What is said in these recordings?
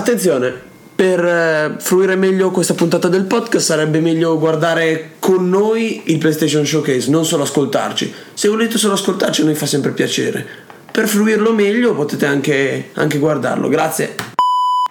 attenzione, per eh, fruire meglio questa puntata del podcast sarebbe meglio guardare con noi il PlayStation Showcase, non solo ascoltarci. Se volete solo ascoltarci a noi fa sempre piacere. Per fruirlo meglio potete anche, anche guardarlo. Grazie.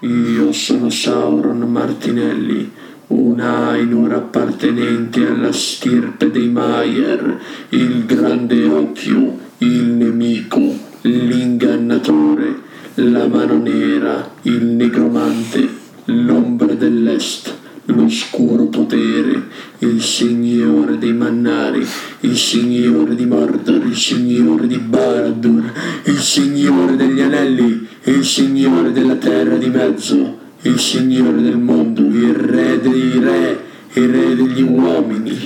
Io sono Sauron Martinelli, un Ainur appartenente alla stirpe dei Maier, il grande occhio, il nemico, l'ingannatore, la mano nera, il negromante, l'ombra dell'est, l'oscuro potere, il signore dei mannari, il signore di Mordor, il signore di Baradur, il signore degli anelli, il signore della terra di mezzo, il signore del mondo, il re dei re, il re degli uomini.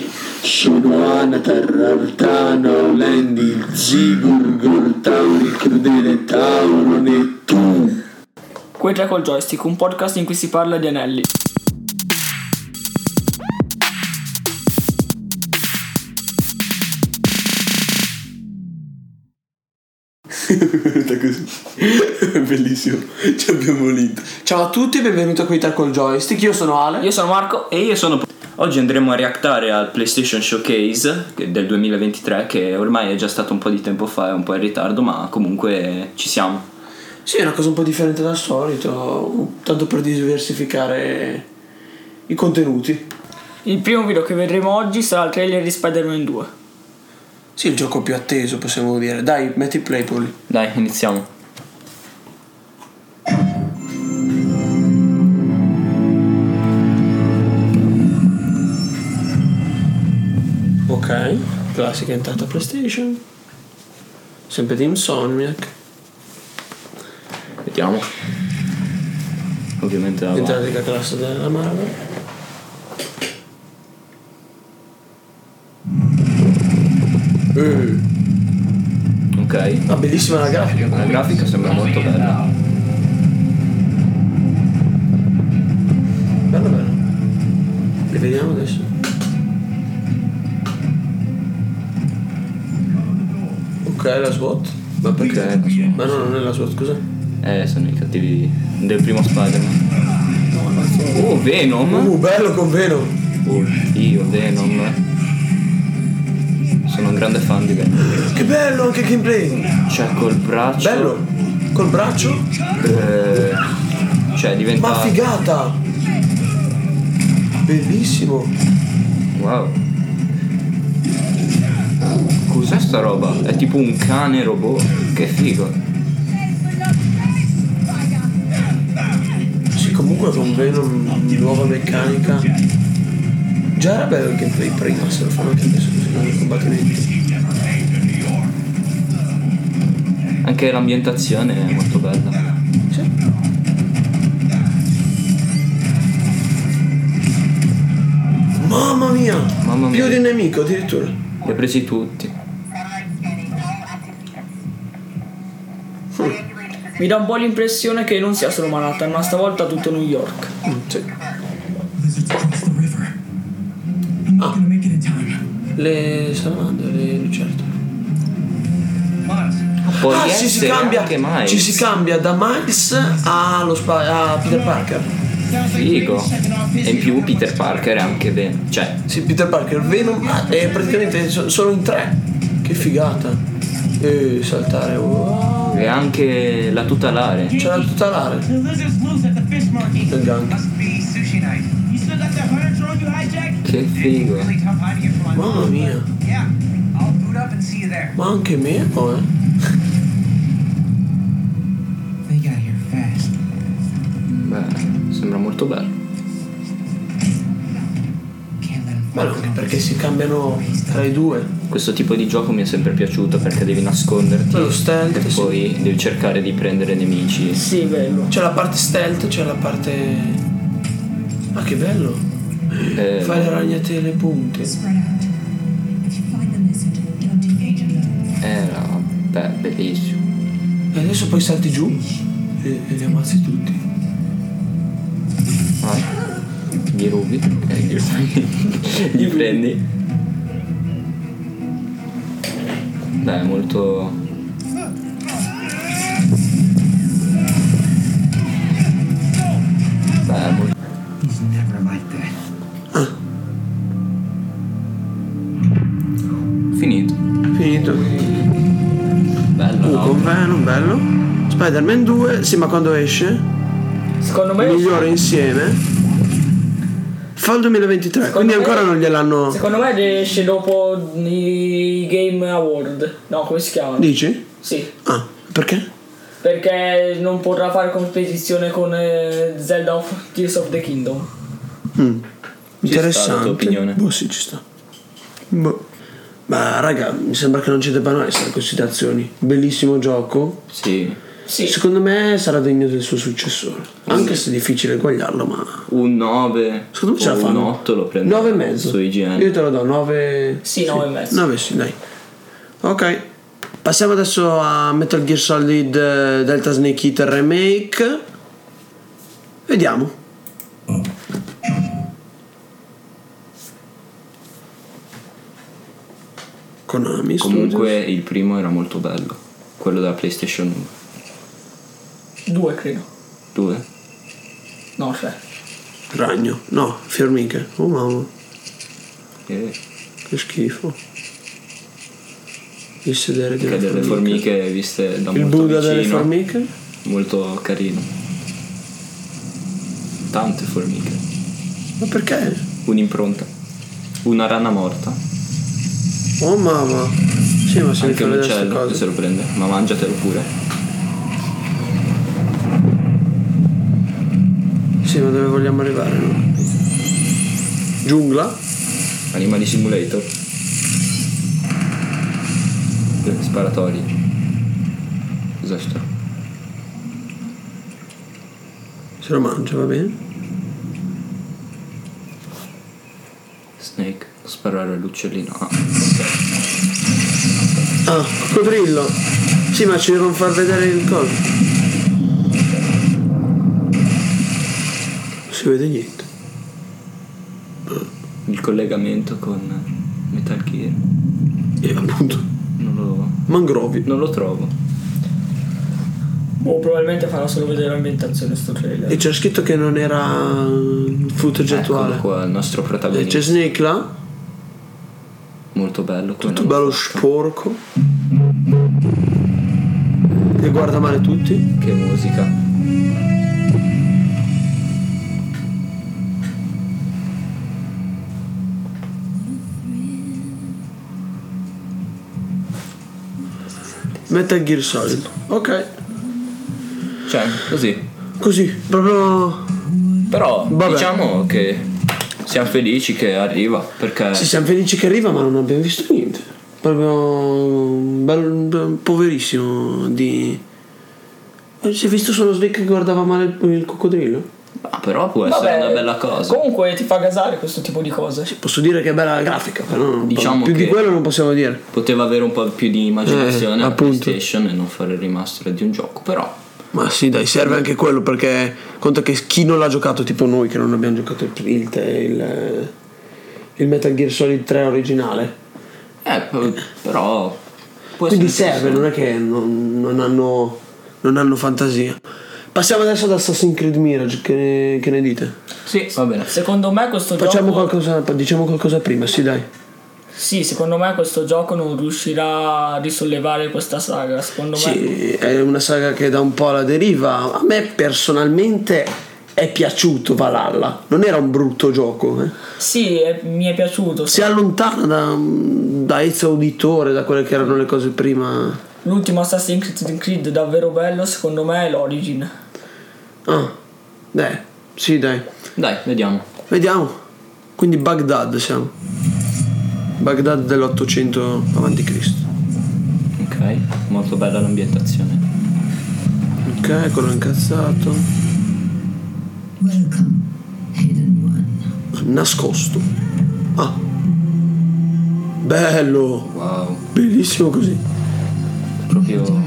Sono Anatar, Artana, Olendi, Zigur, Gortauri, crudele Tauron tu. Quei tre col joystick, un podcast in cui si parla di anelli. Bellissimo. Ci abbiamo vinto. Ciao a tutti e benvenuti a Quei tre col joystick. Io sono Ale. Io sono Marco E io sono. Oggi andremo a reactare al PlayStation Showcase del 2023, che ormai è già stato un po' di tempo fa, è un po' in ritardo, ma comunque ci siamo. Sì, è una cosa un po' differente dal solito, tanto per diversificare i contenuti. Il primo video che vedremo oggi sarà il trailer di Spider-Man 2. Sì, il gioco più atteso, possiamo dire. Dai, metti play, Poli. Dai, iniziamo. Ok, classica entrata PlayStation. Sempre di Insomniac. Vediamo. Ovviamente la Entrata di classe della Marvel. Eh, Ok. ah, bellissima la grafica. La grafica sembra molto bella. Bello, bello. Le vediamo adesso. Ok, la SWAT. Ma perché? Ma no, non è la SWAT, cos'è? Eh, sono i cattivi del primo Spider-Man. Oh, Venom! Uh, bello con Venom. Oh, io, Venom. Sono un grande fan di Venom. Che bello anche gameplay. Cioè, col braccio. Bello. Col braccio? eh, cioè, diventa. Ma figata. Bellissimo. Wow. Cos'è sta roba? È tipo un cane robot. Che figo. Comunque con Venom nuova meccanica. Già era bello il gameplay prima, se lo fanno anche adesso così con i combattimenti. Anche l'ambientazione è molto bella. Sì. Mamma mia! Mamma mia. Più di un nemico addirittura. Li ha presi tutti. Mi dà un po' l'impressione che non sia solo Manhattan, ma stavolta tutto New York. Mm, sì. Time. Le salamandre, le lucertole. Può ah, sì, si cambia. anche Miles. Ci si cambia da Miles allo spa- a Peter Parker. Figo. E in più Peter Parker è anche Venom. Cioè, Sì, Peter Parker, Venom ah, è praticamente so- solo in tre. Che figata. E saltare. wow. È anche la tutelare. C'è la tutelare. Che figo. Mamma mia. Ma anche me, fast. Beh, sembra molto bello. Bello anche perché si cambiano tra i due. Questo tipo di gioco mi è sempre piaciuto perché devi nasconderti Quello stealth, e sì. poi devi cercare di prendere nemici. Sì, bello. C'è la parte stealth, c'è la parte. Ah, che bello! Eh, Fai le ragnate e le punte. Spread out. If you find the lizard, don't engage alone. Era beh, bellissimo. E adesso poi salti giù e, e li ammazzi tutti. Gli rubi e gli, gli prendi. Beh, è molto. like that. Finito. Finito. Bello, Uh, no? Venom, bello. Spider-Man 2, sì, ma quando esce? Secondo me. Migliore insieme. Fa il 2023, quindi me- ancora non gliel'hanno. Secondo me esce dopo i Game Award. No, come si chiamano? Dici? Sì. Ah, perché? Perché non potrà fare competizione con eh, Zelda of Tears of the Kingdom. Mm. Interessante. opinione. Boh, sì, ci sta. Boh. Ma raga, mi sembra che non ci debbano essere considerazioni. Bellissimo gioco. Sì. Sì. Secondo me sarà degno del suo successore. Anche se è difficile eguagliarlo, ma. Un 9. Secondo me ce la fanno. Un 8 lo prendo. 9 e mezzo. Su IGN. Io te lo do 9. Sì, nove e mezzo. 9 sì, dai. Ok. Passiamo adesso a Metal Gear Solid eh, Delta Snake Eater Remake. Vediamo. Konami Comunque il primo era molto bello. Quello della PlayStation Due credo. 2. No, tre. Ragno. No, fiormiche. Oh mamma, E che schifo. Il sedere delle delle formiche viste da Il molto Buddha vicino. delle formiche? Molto carino. Tante formiche. Ma perché? Un'impronta. Una rana morta. Oh mamma. Sì, ma se Anche un uccello che se lo prende. Ma mangiatelo pure. Sì, ma dove vogliamo arrivare? Capito. Giungla? Animali Simulator. Sparatori. Cos'è sto? Se lo mangia, va bene? Snake. Sparare all'uccellino. Ah, Ah, coccodrillo. Sì, ma ci devono far vedere il coso. Si vede niente. il collegamento con Metal Gear. E appunto, Non lo, mangrovi. non lo trovo. Boh, probabilmente farà solo vedere l'ambientazione sto trailer. E c'era scritto che non era il footage attuale. Eccolo qua, il nostro E protagonista. c'è Snake là, Molto bello. tutto bello fatto. sporco. E guarda male tutti. Che musica. Metal Gear Solid. Ok. Cioè, così. Così, proprio... Però Vabbè. diciamo che siamo felici che arriva perché Sì, siamo felici che arriva, ma non abbiamo visto niente. Proprio un bel, bel- poverissimo di. Si è visto solo Snake che guardava male il, il coccodrillo? Però può essere una bella cosa. Comunque ti fa gasare questo tipo di cose. Posso dire che è bella la grafica, però non- Diciamo più di quello non possiamo dire. Poteva avere un po' più di immaginazione Eh, la. PlayStation e non fare il remaster di un gioco, però Ma sì, dai, serve anche quello perché conta che chi non l'ha giocato, tipo noi che non abbiamo giocato il, il, il, il Metal Gear Solid 3 originale. eh, però Quindi serve, non è che non, non hanno, non hanno fantasia. Passiamo adesso ad Assassin's Creed Mirage, che ne, che ne dite? Sì, va bene. Secondo me questo Facciamo gioco. qualcosa, diciamo qualcosa prima, sì dai. Sì, secondo me questo gioco non riuscirà a risollevare questa saga. Secondo me. Sì, è una saga che da un po' alla deriva. A me personalmente è piaciuto Valhalla. Non era un brutto gioco. eh. Sì, è- mi è piaciuto. Si allontana da, da Ezio Auditore, da quelle che erano le cose prima. L'ultimo Assassin's Creed davvero bello, secondo me, è l'Origin. Ah, dai, sì dai. Dai, vediamo. Vediamo. Quindi Baghdad siamo. Baghdad dell'800 a.C. Ok, molto bella l'ambientazione. Ok, quello incazzato. Welcome, Hidden One. Nascosto. Ah. Bello. Wow, Bellissimo così. proprio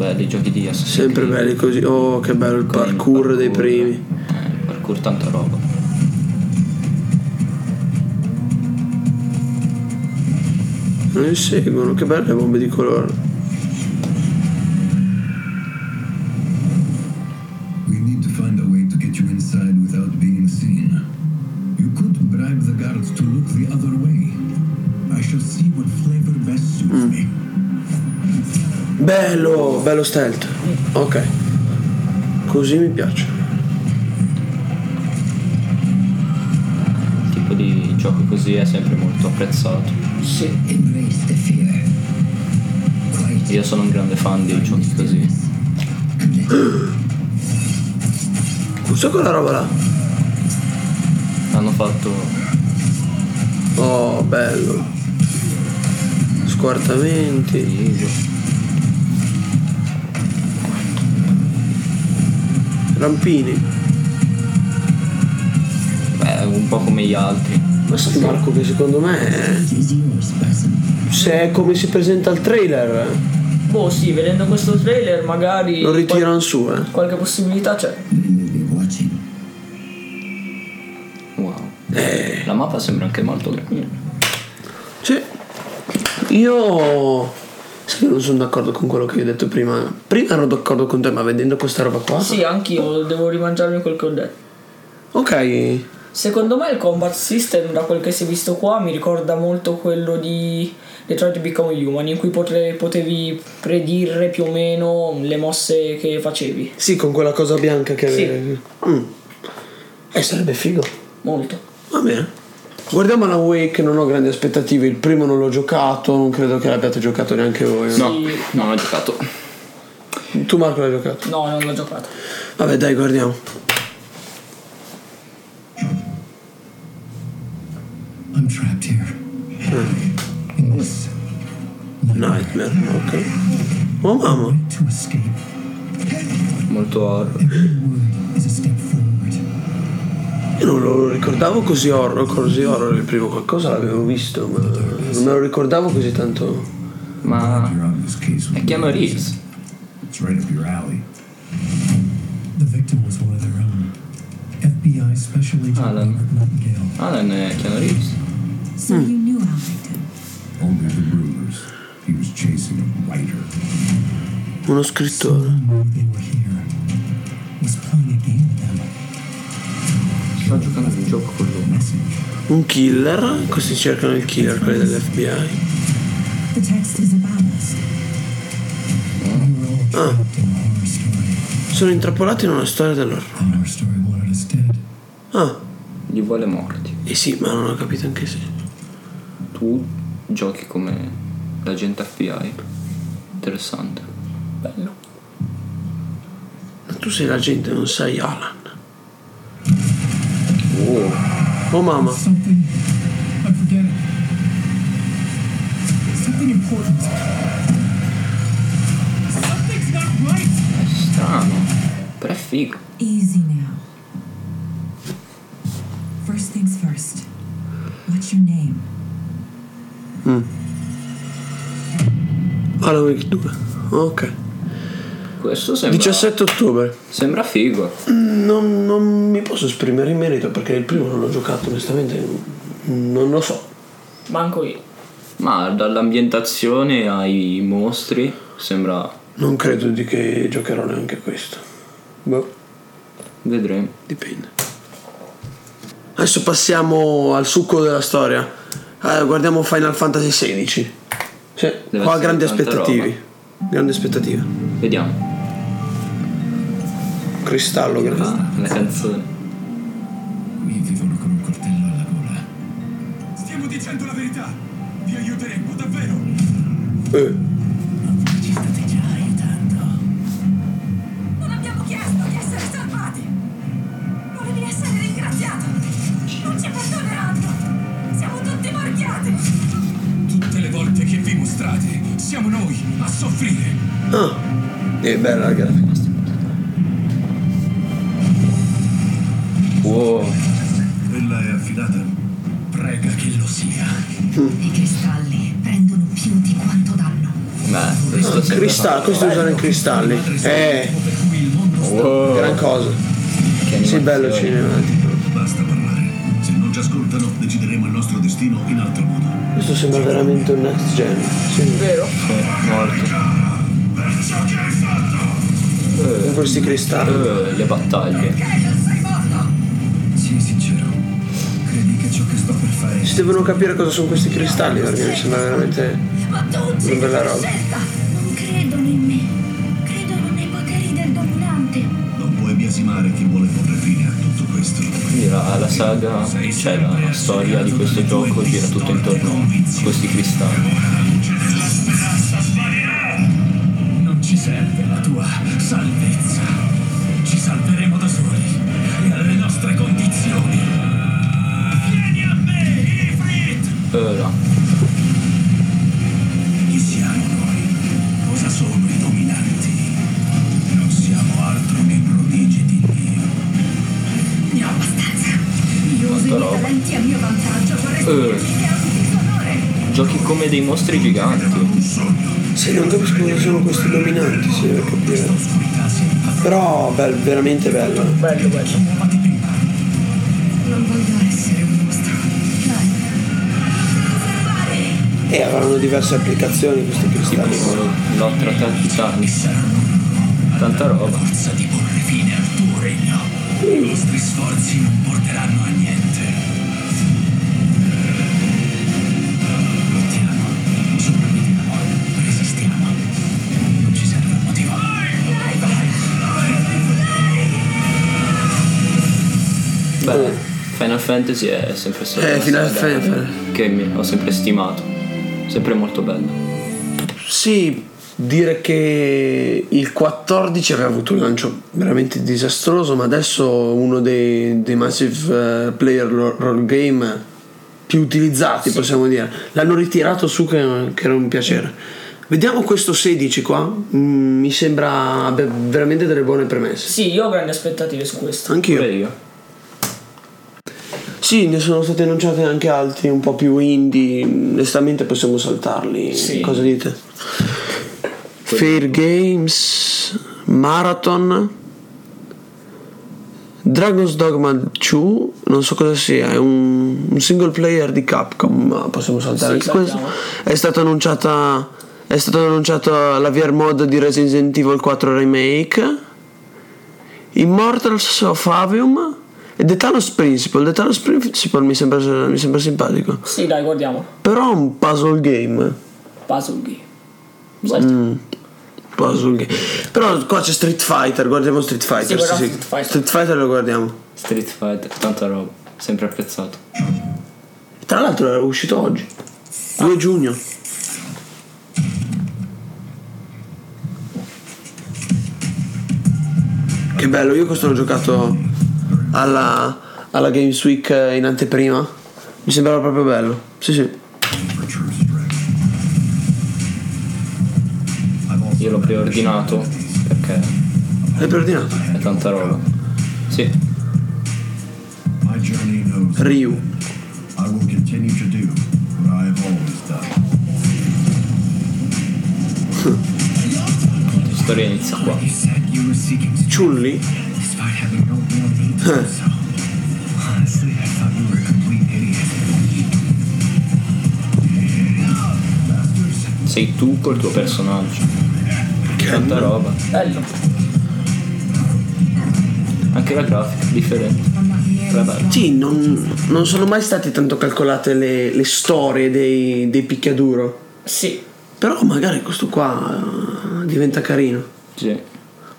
belli i giochi di Assassin's Sempre Creed. belli così. Oh, che bello il Con il parkour dei parkour. primi. Eh, il parkour tanta roba. Non li seguono, che belle bombe di colore. Bello, bello stealth. Ok. Così mi piace. Il tipo di gioco così è sempre molto apprezzato. Sì. Embrace the fear. Quiet Io sono un grande fan dei giochi così. Cos'è quella roba là? Hanno fatto Oh, bello. Squartamenti. Rampini. beh, un po' come gli altri. Ma sai Marco che secondo me se è come si presenta il trailer Boh, sì, vedendo questo trailer magari. lo ritirano su, eh. qual- qualche possibilità c'è. Wow. Eh, La mappa sembra anche molto grande. sì. Io sai che non sono d'accordo con quello che hai detto prima. Prima ero d'accordo con te, ma vedendo questa roba qua. Sì, anch'io devo rimangiarmi quel che ho detto. Ok. Secondo me il combat system, da quel che si è visto qua, mi ricorda molto quello di Detroit Become Human, in cui potre- potevi predire più o meno le mosse che facevi. Sì, con quella cosa bianca che Sì. avevi. Mm. Eh, sarebbe figo. Molto. Va bene. Guardiamo la Wake, non ho grandi aspettative. Il primo non l'ho giocato, non credo che l'abbiate giocato neanche voi. No, Sì. non ho giocato. Tu Marco l'hai giocato? No, non l'ho giocato. Vabbè, dai, guardiamo. I'm trapped here. In this Nightmare, ok. Oh mamma. Molto horror. Io non lo ricordavo così horror, così horror il primo qualcosa l'avevo visto, ma non me lo ricordavo così tanto. Ma è Keanu Reeves. It's right up your alley. The victim was one of their own. FBI Special Agent Alan. Nightingale. Alan è Keanu Reeves. So you knew Alvington. Only the rumors. He was chasing a writer. Uno scrittore. Sta giocando un gioco con lui. Un killer. Questi cercano il killer, quelli dell'FBI. The text is about us. We were all trapped in a horror story. Sono intrappolati in una storia dell'orrore. Ah, Gli vuole morti. eh sì, ma non ho capito anche se. Tu giochi come l'agente FBI. Interessante. Bello. Ma tu sei la gente, non sai Alan. Oh, Oh mamma. Something. I'm forgetting. Something important. Something's not right. è strano. Però è figo. Easy now. First things first. What's your name? Alan Wake 2. Ok. Questo sembra. 17 ottobre. Sembra figo. Non, non mi posso esprimere in merito perché il primo non l'ho giocato, onestamente. Non lo so. Manco io. Ma dall'ambientazione ai mostri sembra. Non credo di che giocherò neanche questo. Boh, Vedremo. dipende. Adesso passiamo al succo della storia. Eh, guardiamo Final Fantasy XVI. Sì, Deve qua grandi aspettative. Grandi aspettative. Vediamo. Cristallo grande. Ah, la canzone. Qui vivono con un coltello alla gola. Stiamo dicendo la verità. Vi aiuteremo, davvero. Eh, Ci state già aiutando. Non abbiamo chiesto di essere salvati! Volevi essere ringraziato! Non ci perdoneranno! Siamo tutti marchiati! Tutte le volte che vi mostrate, siamo noi a soffrire. Ah, è bella la grafica. Wow. Quella è affidata. Prega che lo sia. I cristalli prendono più di quanto danno. Beh, questo sembra. Cristallo, questo usano i cristalli. Eh, Wow. gran cosa. Che Sì, bello cinematico. Basta parlare. Se non ci ascoltano, decideremo il nostro destino in altro modo. Questo sembra veramente un next gen. Sì. Vero? Sì, morto. Con questi cristalli. Eh, le battaglie. Si devono capire cosa sono questi cristalli perché mi sembra veramente Una bella roba. Non credono in me. Credono nei poteri del dominante. Non puoi biasimare chi vuole porre fine a tutto questo. Quindi la, la saga, cioè la storia di questo gioco gira tutto intorno a questi cristalli. Non ci serve la tua salvezza. Ora, Chi siamo noi? Cosa sono i dominanti? Non siamo altro che prodigi di Dio. Ne ho abbastanza. Io uso i miei talenti a mio vantaggio. Vorrei Eh. giochi come dei mostri giganti. Sì, non capisco cosa sono questi dominanti, si deve capire. Però bel, veramente bello. Bello, bello. E avranno diverse applicazioni questi cristalli. Lotta tra titani. Tanta roba. Forza di porre fine al tuo regno. I nostri sforzi non porteranno a niente. Lottiamo, sopravviviamo, resistiamo. Non ci serve un motivo. Beh, Final Fantasy è sempre stato Eh, Final Fantasy. che mi- ho sempre stimato. Sempre molto bello. Sì, dire che il 14 aveva avuto un lancio veramente disastroso, ma adesso uno dei, dei massive eh, player ro- role game più utilizzati, possiamo dire. L'hanno ritirato su che, che era un piacere. Vediamo questo 16 qua, Mm, mi sembra abbia veramente delle buone premesse. Sì, io ho grandi aspettative su questo. Anch'io. Pure io. Sì, ne sono stati annunciati anche altri un po' più indie, onestamente possiamo saltarli. Sì. Cosa dite? Fair Games, Marathon, Dragon's Dogma 2, non so cosa sia, è un, un single player di Capcom, ma possiamo saltare Sì, anche questo. È stata annunciata è stato annunciato la VR mod di Resident Evil 4 Remake, Immortals of Avium The Talos Principle. The Talos Principle mi sembra, mi sembra simpatico. Sì, dai, guardiamo. Però è un puzzle game. Puzzle game. Mm, puzzle game. Però qua c'è Street Fighter, guardiamo Street Fighter. guardiamo Street Fighter. Street Fighter lo guardiamo. Street Fighter, tanta roba. Sempre apprezzato. Tra l'altro era uscito oggi, 2 giugno. Che bello, io questo l'ho giocato alla, alla Games Week in anteprima. Mi sembrava proprio bello. Sì, sì. Io l'ho preordinato perché L'hai preordinato? è tanta roba. Sì, Ryu. I will continue to do what I have always done. la storia inizia qua. You Sei tu col tuo personaggio. Che Tanta roba. Bello. Anche la grafica, differente. È bello. Sì, non, non sono mai state tanto calcolate le, le storie dei, dei picchiaduro. Sì. Però magari questo qua eh, diventa carino. Sì.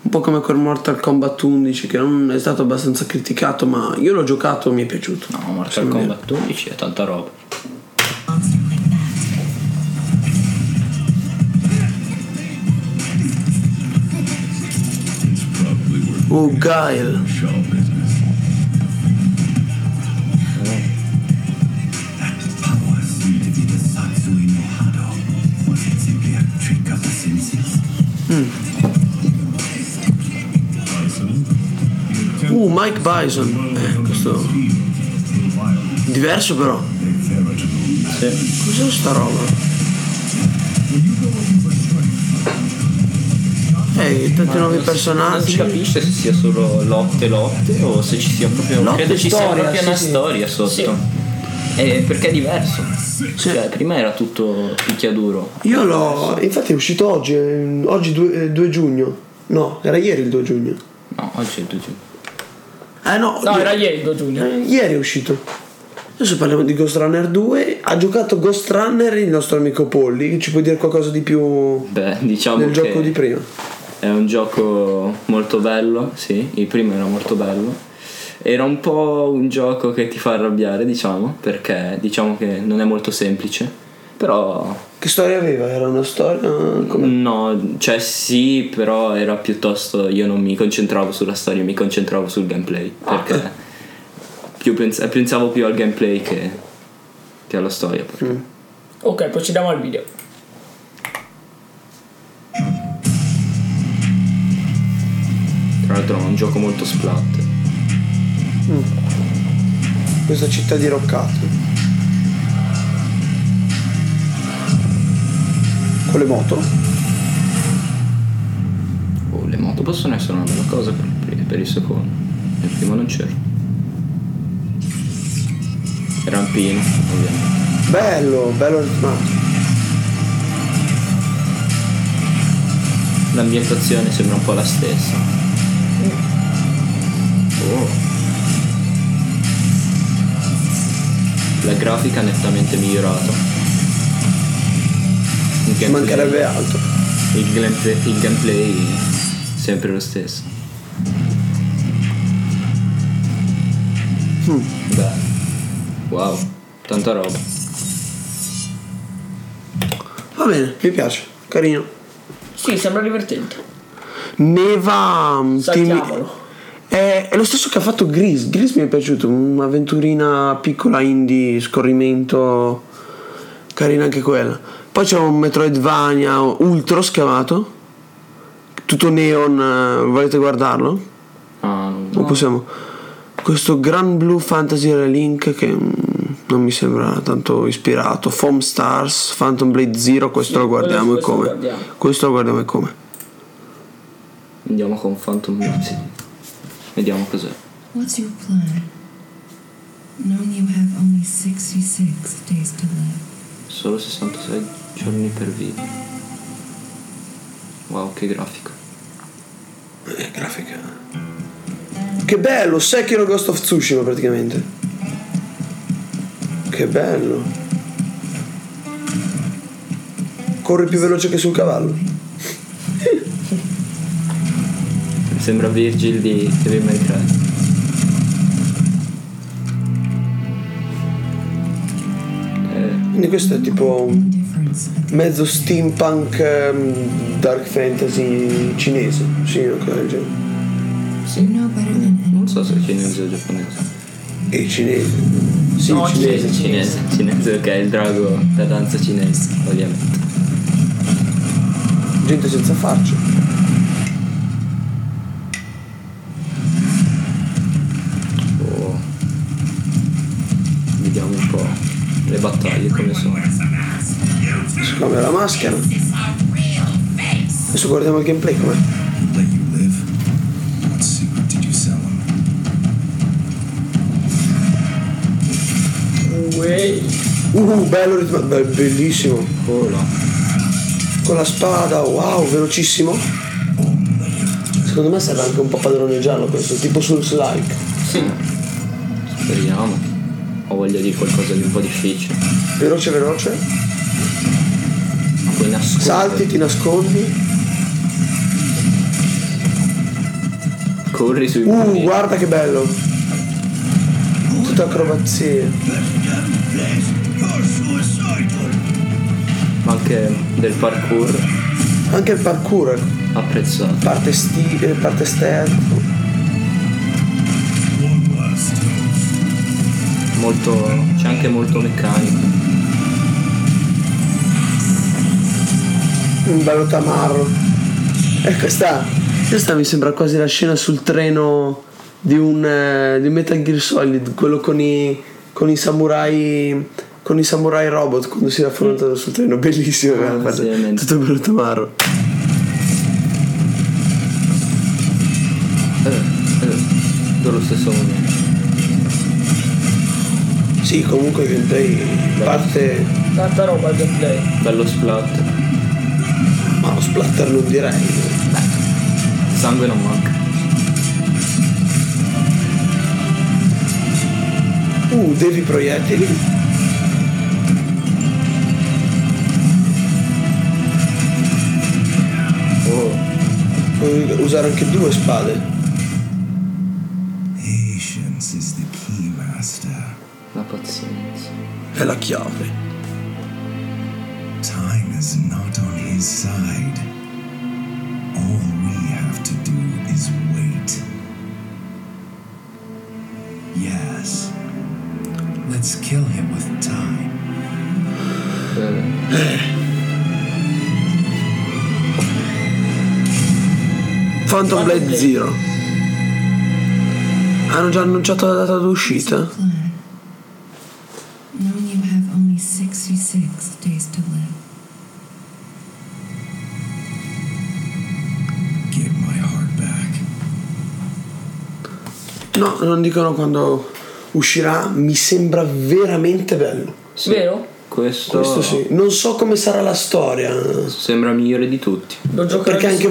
Un po' come quel Mortal Kombat 11 che non è stato abbastanza criticato, ma io l'ho giocato e mi è piaciuto. No, Mortal. Kombat 11 è tanta roba. Oh, Guile. Show Uh, Mike Bison. Eh, questo. Diverso però. Sì. Cos'è sta roba? Eh, tanti nuovi Non si personaggi. capisce se sia solo lotte lotte o se ci sia proprio Lotte credo ci sia storia, proprio sì, una sì. storia sotto. Sì. Eh, perché è diverso. Cioè, prima era tutto picchiaduro. Io l'ho. Infatti è uscito oggi, eh, oggi 2, giugno. No, era ieri il 2 giugno. No, oggi è 2 giugno. Eh no, No, era ieri il 2 giugno. eh, ieri è uscito. Adesso parliamo di Ghost Runner 2. Ha giocato Ghost Runner il nostro amico Polly. Ci puoi dire qualcosa di più Beh, diciamo del che gioco di prima? è un gioco molto bello, sì, il primo era molto bello. Era un po' un gioco che ti fa arrabbiare, diciamo, perché diciamo che non è molto semplice, però Che storia aveva? Era una storia. come- no, cioè sì, però era piuttosto io non mi concentravo sulla storia, mi concentravo sul gameplay, perché più pens- pensavo più al gameplay che, che alla storia. perché- Ok, procediamo al video. Tra l'altro è un gioco molto splat. Questa città di Con le moto. Oh, le moto possono essere una bella cosa per il, pri- per il secondo. Nel primo non c'era. Rampino, ovviamente. Bello, bello ritmato. L'ambientazione sembra un po' la stessa. Oh. La grafica nettamente migliorata. Ci mancherebbe altro. il gameplay, il gameplay sempre lo stesso. Beh. Wow, tanta roba. Va bene, mi piace. Carino. Sì, sembra divertente. Neva. mm, Saltiamolo. È, è lo stesso che ha fatto Gris. Gris mi è piaciuto. Un'avventurina piccola indie, scorrimento. Carina anche quella. Poi c'è un Metroidvania Ultros chiamato. Tutto neon. eh, Volete guardarlo? Ah, non- O possiamo. Questo Grand Blue Fantasy Relink che mm, non mi sembra tanto ispirato. Foam Stars, Phantom Blade Zero, questo Sì, lo guardiamo quello- e questo lo come. guardiamo. Questo lo guardiamo e come. Andiamo con Phantom Blade. Vediamo cos'è. What's your plan? Knowing you have only 66 days to live. Solo 66 giorni per vivere. Wow, che grafico. Eh, grafica. Che bello, Sekiro Ghost of Tsushima praticamente. Che bello. Corri più veloce che sul cavallo. Sembra Virgil di Devil May Cry. Quindi questo è tipo un mezzo steampunk ehm, dark fantasy cinese. Sì, una cosa del genere. Than non so se è cinese o giapponese. E cinese. Sì, No, cinese. Cinese, cinese, ok, il drago, la danza cinese, ovviamente. Gente senza faccia. Oh. Vediamo un po' le battaglie come sono. Si cambia la maschera. Adesso guardiamo il gameplay com'è. Uh, bello ritmato, beh, bellissimo. Oh. Con la spada, wow, velocissimo. Secondo me serve anche un po' padroneggiarlo questo, tipo sul like. Sì. Speriamo. Ho voglia di qualcosa di un po' difficile. Veloce, veloce. Nascondi. Salti, ti nascondi. Corri sui Uh, muri. guarda che bello. Tutte acrobazie. Anche del parkour Anche il parkour, apprezzato. parte, sti- eh, parte toast. Molto. c'è anche molto meccanico. Un bello tamarro. E questa, questa mi sembra quasi la scena sul treno di un, eh, di Metal Gear Solid, quello con i, con i samurai. Con i samurai robot quando si raffrontano sul treno, bellissimo, Ah, guarda, tutto bello tamarro. Eh, eh, dello stesso momento. Sì, comunque il gameplay parte. Tanta roba il gameplay. Bello splat. Ma lo splatter non direi. Sangue non manca. Uh, devi proiettili. Oh, puoi usare anche due spade. Patience is the key, Master. La pazienza. È la chiave. Phantom Blade Zero. Hanno già annunciato la data d'uscita? Plan. Knowing you have only 66 days to live. Give my heart back. No, non dicono quando uscirà. Mi sembra veramente bello. Vero? Questo, Questo sì. Non so come sarà la storia. sembra migliore di tutti. Perché anche su-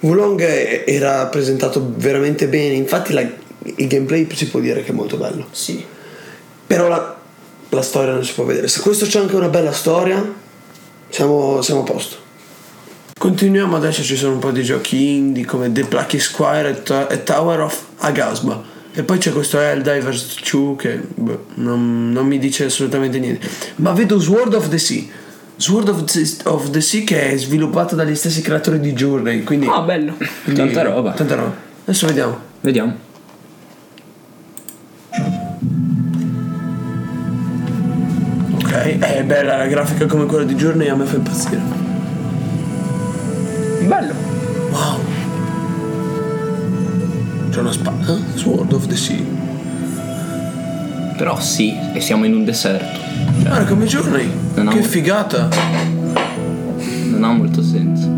Wulong. Era presentato veramente bene. Infatti la- il gameplay si può dire che è molto bello. Sì. Però la, la storia non si può vedere. Se questo c'è anche una bella storia, siamo, siamo a posto. Continuiamo adesso, ci sono un po' di giochi indie come The Plucky Squire e, e Tower of Agasba. E poi c'è questo Helldivers 2 che boh, non, non mi dice assolutamente niente. Ma vedo Sword of the Sea. Sword of the, of the Sea che è sviluppato dagli stessi creatori di Journey. Quindi, Ah, bello. quindi- Tanta roba. Tanta roba. Adesso vediamo. Vediamo. Ok, è bella la grafica come quella di Journey a me fa impazzire. Bello. Wow. C'è una spada. eh? Sword of the Sea. Però sì, e siamo in un deserto. Guarda come Journey. Non che figata. Non ha molto senso.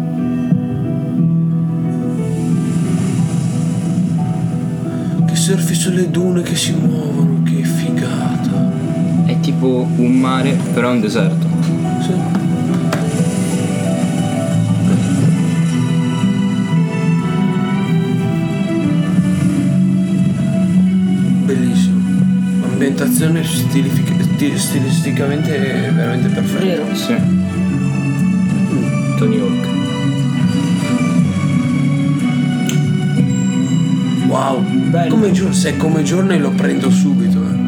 Che surfi sulle dune che si muovono. Che figata. È tipo un mare, però è un deserto. Sì. Ambientazione stilific- sti- stilisticamente veramente perfetta. Vero. Sì. Tony Hawk. Wow. Bello. Come gio- se è come Journey lo prendo subito. eh.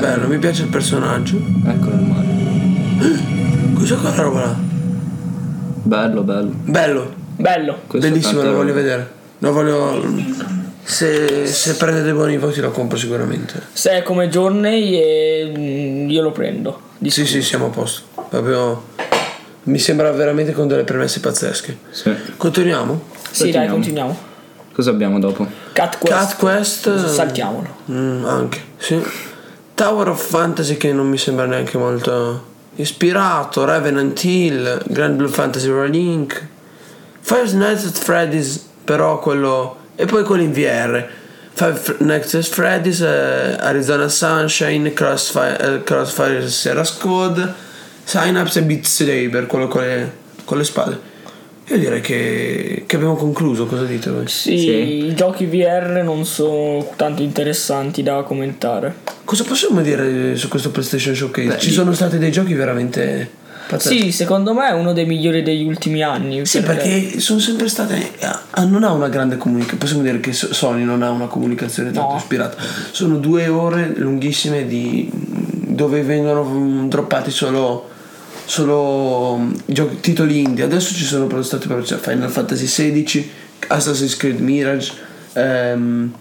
Bello, mi piace il personaggio. Eccolo il mare. Cos'è quella roba là? Bello, bello. Bello, Bello. Questo bellissimo, lo voglio vedere. Lo voglio. Se, se prende dei buoni voti lo compro sicuramente. Se è come Journey e mm, io lo prendo. Di Sì, sì, siamo a posto. Proprio. Mi sembra veramente con delle premesse pazzesche. Sì. Continuiamo? Sì, dai, Continuiamo. continuiamo. Cosa abbiamo dopo? Cat Quest. Cat Quest. Saltiamolo. Mm, anche, sì. Tower of Fantasy che non mi sembra neanche molto ispirato. Revenant Hill, Grand Blue Fantasy Relink. Five Nights at Freddy's, però quello. E poi quello in VR. Five Nights Freddy's, eh, Arizona Sunshine, Crossfire, eh, Crossfire Sierra Squad, Synapse e Beat Saber, quello con le, con le spade. Io direi che, che abbiamo concluso, cosa dite voi? Sì, Sì. i giochi VR non sono tanto interessanti da commentare. Cosa possiamo dire su questo PlayStation Showcase? Beh, Ci sono stati dei giochi veramente pazzeschi. Sì, secondo me è uno dei migliori degli ultimi anni. Sì, perché sono sempre state. ah, Non ha una grande comunicazione. Possiamo dire che So- Sony non ha una comunicazione tanto No. ispirata. Sono due ore lunghissime di, dove vengono mm, droppati solo. Solo mm, giochi, titoli indie. Adesso ci sono però stati proprio cioè, Final Fantasy XVI, Assassin's Creed Mirage, ehm,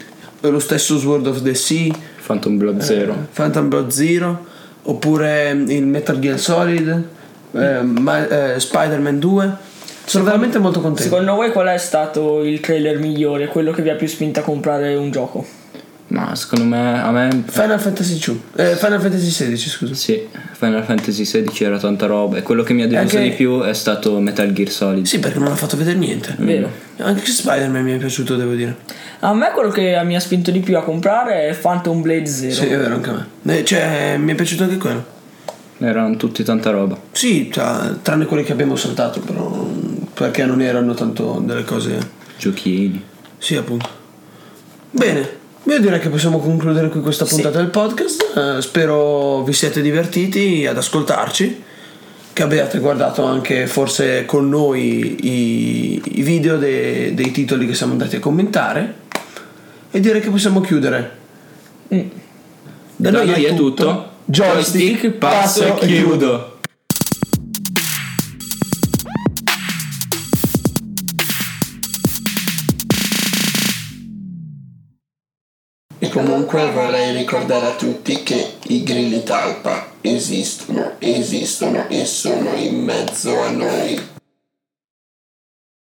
lo stesso Sword of the Sea. Phantom Blood Zero. Eh, Phantom Blood Zero oppure il Metal Gear Solid eh, ma- eh, Spider-Man 2 sono veramente molto contento Secondo voi qual è stato il trailer migliore? Quello che vi ha più spinto a comprare un gioco? Ma secondo me, a me Final Fantasy 2 eh, Final Fantasy 16 scusa Sì, Final Fantasy XVI era tanta roba e quello che mi ha deluso Anche- di più è stato Metal Gear Solid. sì perché non ha fatto vedere niente Vero. anche Spider-Man mi è piaciuto devo dire A me quello che mi ha spinto di più a comprare è Phantom Blade Zero. sì è vero anche a me Eh, cioè mi è piaciuto anche quello Erano tutti tanta roba. sì cioè, tranne quelli che abbiamo saltato però perché non erano tanto delle cose Giochini. Sì, appunto. Bene, io direi che possiamo concludere qui questa puntata del podcast. Eh, spero vi siete divertiti ad ascoltarci, che abbiate guardato anche forse con noi i, i video de- dei titoli che siamo andati a commentare. E direi che possiamo chiudere. Da noi è tutto. Joystick, passo e chiudo. E comunque vorrei ricordare a tutti che i grilli talpa esistono, esistono e sono in mezzo a noi.